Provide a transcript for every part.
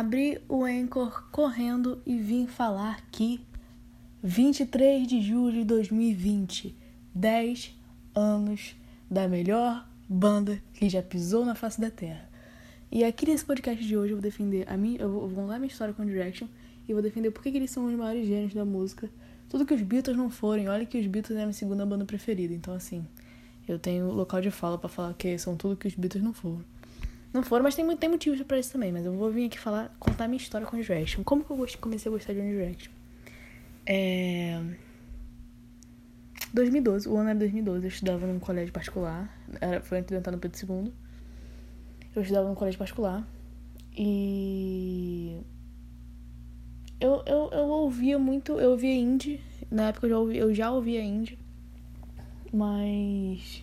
Abri o Anchor correndo e vim falar que 23 de julho de 2020, 10 anos da melhor banda que já pisou na face da Terra. E aqui nesse podcast de hoje eu vou defender a minha, eu vou contar minha história com Direction e vou defender por que eles são os maiores gênios da música. Tudo que os Beatles não forem, olha que os Beatles é a minha segunda banda preferida. Então assim, eu tenho local de fala para falar que são tudo que os Beatles não foram. Não foram, mas tem, tem motivos para isso também. Mas eu vou vir aqui falar, contar minha história com One Direction. Como que eu comecei a gostar de One Direction? É... 2012, o ano era 2012, eu estudava num colégio particular. Era, foi antes de entrar no Pedro II. Eu estudava num colégio particular. E. Eu, eu, eu ouvia muito. Eu ouvia indie. Na época eu já, ouvia, eu já ouvia indie. Mas.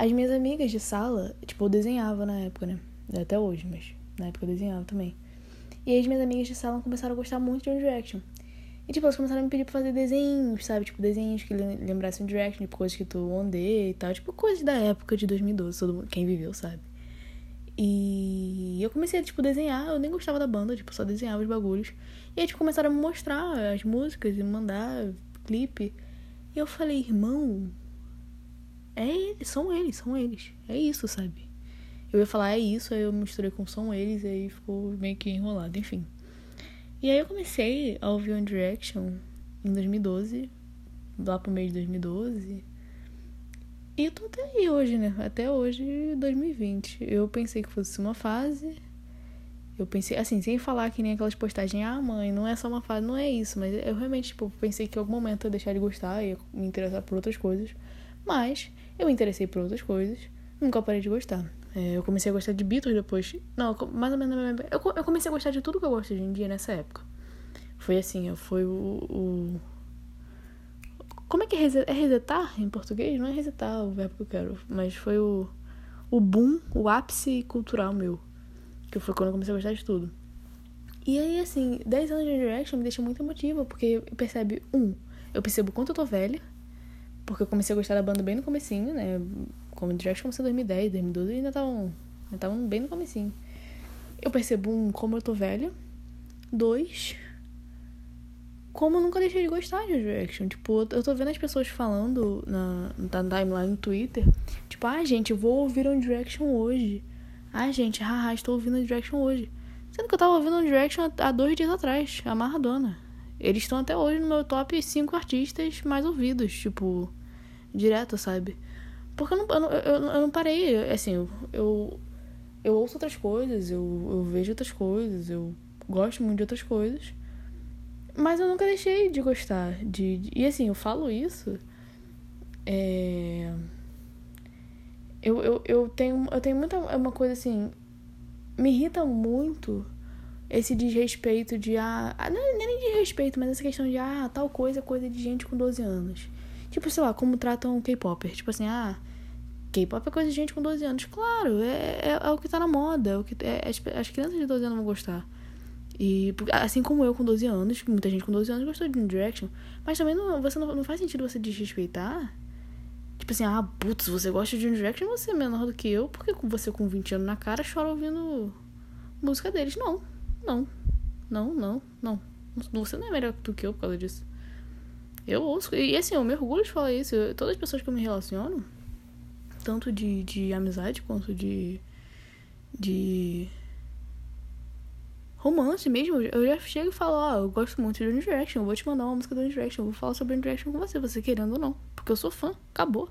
As minhas amigas de sala, tipo, eu desenhava na época, né? Até hoje, mas na época eu desenhava também. E as minhas amigas de sala começaram a gostar muito de One Direction. E, tipo, elas começaram a me pedir pra fazer desenhos, sabe? Tipo, desenhos que lembrassem One Direction, tipo, coisas que tu ondei e tal. Tipo, coisas da época de 2012, todo mundo, quem viveu, sabe? E eu comecei a, tipo, desenhar. Eu nem gostava da banda, tipo, só desenhava os bagulhos. E aí, tipo, começaram a me mostrar as músicas e mandar clipe. E eu falei, irmão, é eles, são eles, são eles. É isso, sabe? Eu ia falar, é isso, aí eu misturei com são eles, aí ficou meio que enrolado, enfim. E aí eu comecei a ouvir One Direction em 2012, lá pro meio de 2012. E eu tô até aí hoje, né? Até hoje, 2020. Eu pensei que fosse uma fase. Eu pensei, assim, sem falar que nem aquelas postagens, ah, mãe, não é só uma fase, não é isso. Mas eu realmente, tipo, pensei que em algum momento eu deixar de gostar e me interessar por outras coisas. Mas eu me interessei por outras coisas, nunca parei de gostar. É, eu comecei a gostar de Beatles depois. Não, mais ou menos. Eu, eu comecei a gostar de tudo que eu gosto hoje em dia nessa época. Foi assim, foi o. o... Como é que é, é resetar em português? Não é resetar o verbo que eu quero, mas foi o, o boom, o ápice cultural meu. Que foi quando eu comecei a gostar de tudo. E aí, assim, 10 anos de Direction me deixa muito emotiva, porque percebe, um, eu percebo quanto eu tô velha. Porque eu comecei a gostar da banda bem no comecinho, né? Como Direct começou em 2010, 2012 e ainda estavam estavam bem no comecinho. Eu percebo, um, como eu tô velha. Dois, como eu nunca deixei de gostar de Direction. Tipo, eu tô vendo as pessoas falando na, na timeline no Twitter. Tipo, ah, gente, vou ouvir um Direction hoje. Ah, gente, haha, estou ouvindo Direction hoje. Sendo que eu tava ouvindo um Direction há dois dias atrás, a Maradona. Eles estão até hoje no meu top 5 artistas mais ouvidos. Tipo, direto, sabe? Porque eu não, eu, eu, eu não parei, assim, eu, eu, eu ouço outras coisas, eu, eu vejo outras coisas, eu gosto muito de outras coisas. Mas eu nunca deixei de gostar. De, de e assim, eu falo isso. É... Eu, eu, eu, tenho, eu tenho muita. É uma coisa assim. Me irrita muito esse desrespeito de. Ah, não é nem desrespeito, mas essa questão de. Ah, tal coisa é coisa de gente com 12 anos. Tipo, sei lá, como tratam o K-Popper. Tipo assim, ah, K-pop é coisa de gente com 12 anos. Claro, é, é, é o que tá na moda. É o que, é, as, as crianças de 12 anos vão gostar. E assim como eu com 12 anos, muita gente com 12 anos gostou de One Direction. Mas também não, você não, não faz sentido você desrespeitar. Tipo assim, ah, putz, você gosta de One Direction, você é menor do que eu, porque você com 20 anos na cara chora ouvindo música deles. Não, não, não, não, não. Você não é melhor do que eu por causa disso. Eu ouço. E assim, eu me orgulho de falar isso. Eu, todas as pessoas que eu me relaciono, tanto de, de amizade quanto de. de. romance mesmo, eu já chego e falo: Ó, oh, eu gosto muito de Direction, eu vou te mandar uma música do Direction, eu vou falar sobre One Direction com você, você querendo ou não. Porque eu sou fã, acabou.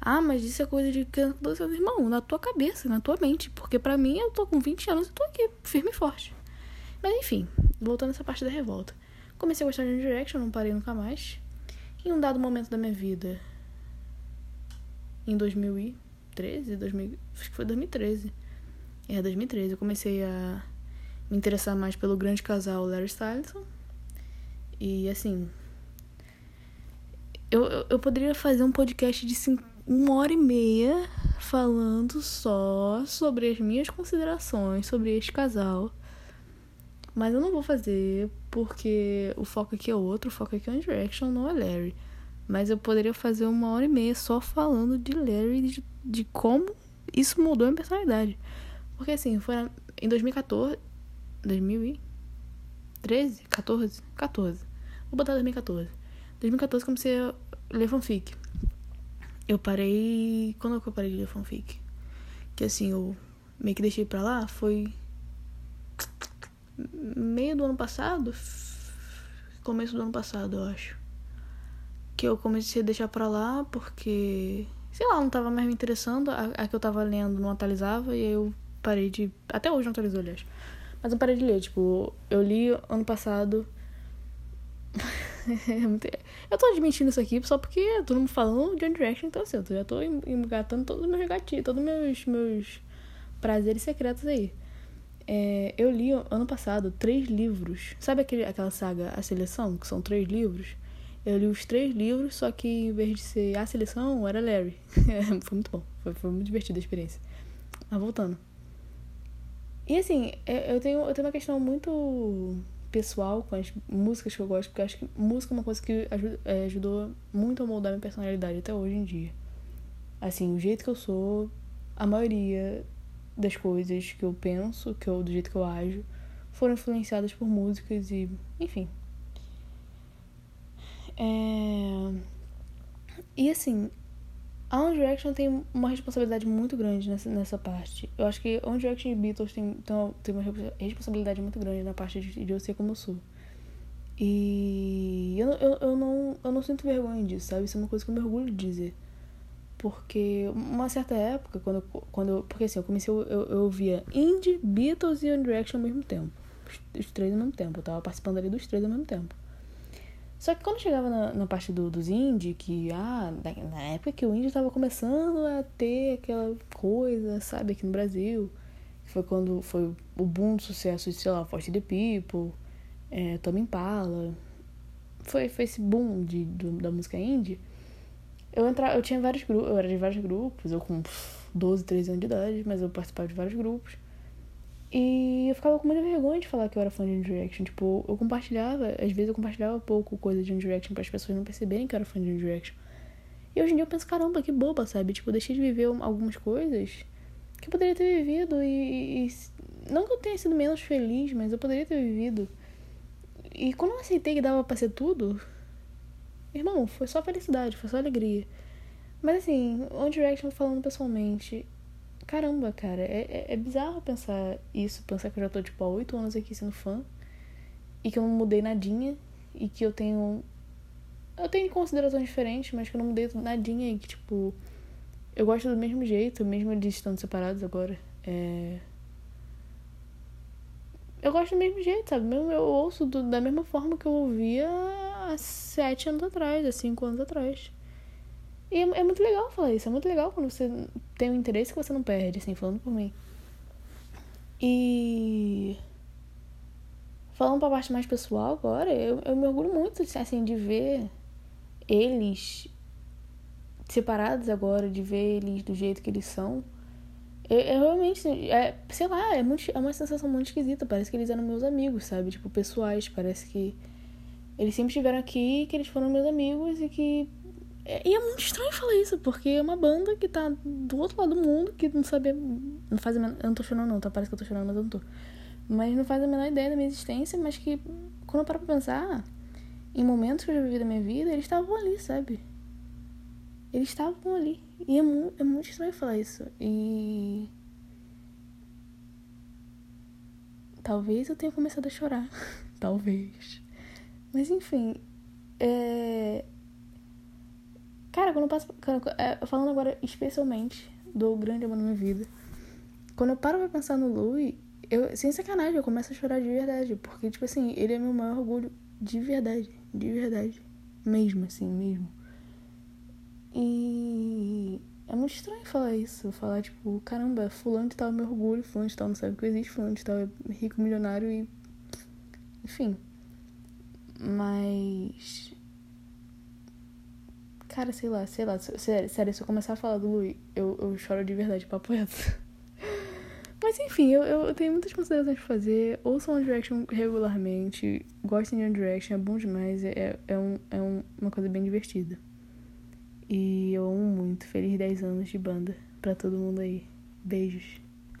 Ah, mas isso é coisa de criança 12 anos. Irmão, na tua cabeça, na tua mente. Porque pra mim, eu tô com 20 anos e tô aqui, firme e forte. Mas enfim, voltando essa parte da revolta. Comecei a gostar de One Direction, não parei nunca mais. Em um dado momento da minha vida, em 2013, 2000, acho que foi 2013. É, 2013, eu comecei a me interessar mais pelo grande casal Larry Styleson. E assim, eu, eu, eu poderia fazer um podcast de cinco, uma hora e meia falando só sobre as minhas considerações sobre este casal. Mas eu não vou fazer porque o foco aqui é outro, o foco aqui é One Direction, não é Larry. Mas eu poderia fazer uma hora e meia só falando de Larry, de, de como isso mudou a minha personalidade. Porque assim, foi em 2014. 2013? 14? 14. Vou botar 2014. 2014 comecei a ler fanfic. Eu parei. Quando que eu parei de ler fanfic? Que assim, eu meio que deixei pra lá foi. Meio do ano passado. Começo do ano passado, eu acho. Que eu comecei a deixar pra lá porque. Sei lá, não tava mais me interessando. A, a que eu tava lendo não atualizava e eu parei de. Até hoje não atualizou, aliás. Mas eu parei de ler. Tipo, eu li ano passado. eu tô admitindo isso aqui só porque todo mundo falando de One Direction, então assim, eu já tô engatando todos os meus gatinhos, todos os meus, meus prazeres secretos aí. É, eu li ano passado três livros. Sabe aquele, aquela saga A Seleção, que são três livros? Eu li os três livros, só que em vez de ser A Seleção, era Larry. foi muito bom. Foi, foi muito divertida a experiência. Mas voltando. E assim, eu tenho, eu tenho uma questão muito pessoal com as músicas que eu gosto, porque eu acho que música é uma coisa que ajuda, é, ajudou muito a moldar minha personalidade até hoje em dia. Assim, o jeito que eu sou, a maioria das coisas que eu penso, que eu, do jeito que eu ajo, foram influenciadas por músicas e, enfim. É... E assim, a One Direction tem uma responsabilidade muito grande nessa, nessa parte. Eu acho que One Direction e Beatles tem uma responsabilidade muito grande na parte de, de eu ser como eu sou. E eu, eu, eu, não, eu não sinto vergonha disso, sabe? Isso é uma coisa que eu me orgulho de dizer. Porque uma certa época, quando, quando Porque assim, eu comecei, eu, eu, ouvia Indie, Beatles e One Direction ao mesmo tempo. Os, três ao mesmo tempo. Eu tava participando ali dos três ao mesmo tempo. Só que quando chegava na, na parte do, dos indie, que, ah, na época que o indie tava começando a ter aquela coisa, sabe, aqui no Brasil, foi quando foi o boom do sucesso de, sei lá, Forte the People, é, Tommy Impala, foi, foi esse boom de, do, da música indie. Eu, entra, eu tinha vários grupos, eu era de vários grupos, eu com 12, 13 anos de idade, mas eu participava de vários grupos. E eu ficava com muita vergonha de falar que eu era fã de One Direction. Tipo, eu compartilhava, às vezes eu compartilhava pouco coisa de One Direction para as pessoas não perceberem que eu era fã de One Direction. E hoje em dia eu penso, caramba, que boba, sabe? Tipo, eu deixei de viver algumas coisas que eu poderia ter vivido e, e, Não que eu tenha sido menos feliz, mas eu poderia ter vivido. E quando eu aceitei que dava pra ser tudo, irmão, foi só felicidade, foi só alegria. Mas assim, One Direction falando pessoalmente, caramba, cara, é, é, é, bizarro pensar isso, pensar que eu já tô, tipo, há oito anos aqui sendo fã e que eu não mudei nadinha e que eu tenho. Eu tenho considerações diferentes, mas que eu não mudei nadinha e que, tipo, eu gosto do mesmo jeito, mesmo eles estando separados agora. É. Eu gosto do mesmo jeito, sabe? Eu ouço do, da mesma forma que eu ouvia há sete anos atrás, há cinco anos atrás. E é, é, muito legal falar isso. É muito legal quando você tem um interesse que você não perde, assim, falando por mim. E. Falando pra parte mais pessoal agora, eu, eu me orgulho muito, assim, de ver eles separados agora, de ver eles do jeito que eles são. Eu, eu realmente, é, sei lá, é, muito, é uma sensação muito esquisita. Parece que eles eram meus amigos, sabe? Tipo, pessoais. Parece que eles sempre estiveram aqui, que eles foram meus amigos e que é, e é muito estranho falar isso, porque é uma banda que tá do outro lado do mundo, que não sabia. Não faz a menor, Eu não tô chorando, não, tá? Parece que eu tô chorando, mas eu não tô. Mas não faz a menor ideia da minha existência, mas que quando eu paro pra pensar, em momentos que eu já vivi da minha vida, eles estavam ali, sabe? Eles estavam ali. E é, mu é muito estranho falar isso. E. Talvez eu tenha começado a chorar. Talvez. Mas enfim. É Cara, quando eu passo. É, falando agora especialmente do grande amor da minha vida. Quando eu paro pra pensar no Louis, eu, sem sacanagem, eu começo a chorar de verdade. Porque, tipo assim, ele é meu maior orgulho de verdade. De verdade. Mesmo, assim, mesmo. E é muito estranho falar isso. Falar, tipo, caramba, fulano de tal é meu orgulho, fulano de tal não sabe que existe, fulano de tal é rico, milionário e. Enfim. Mas Cara, sei lá, sei lá. Sério, sério se eu começar a falar do Louis, eu, eu choro de verdade, papo reto. Mas enfim, eu, eu tenho muitas considerações pra fazer. Ouçam One Direction regularmente. Gostem de One Direction, é bom demais. É, é, um, é um, uma coisa bem divertida. E eu amo muito. Feliz 10 anos de banda pra todo mundo aí. Beijos.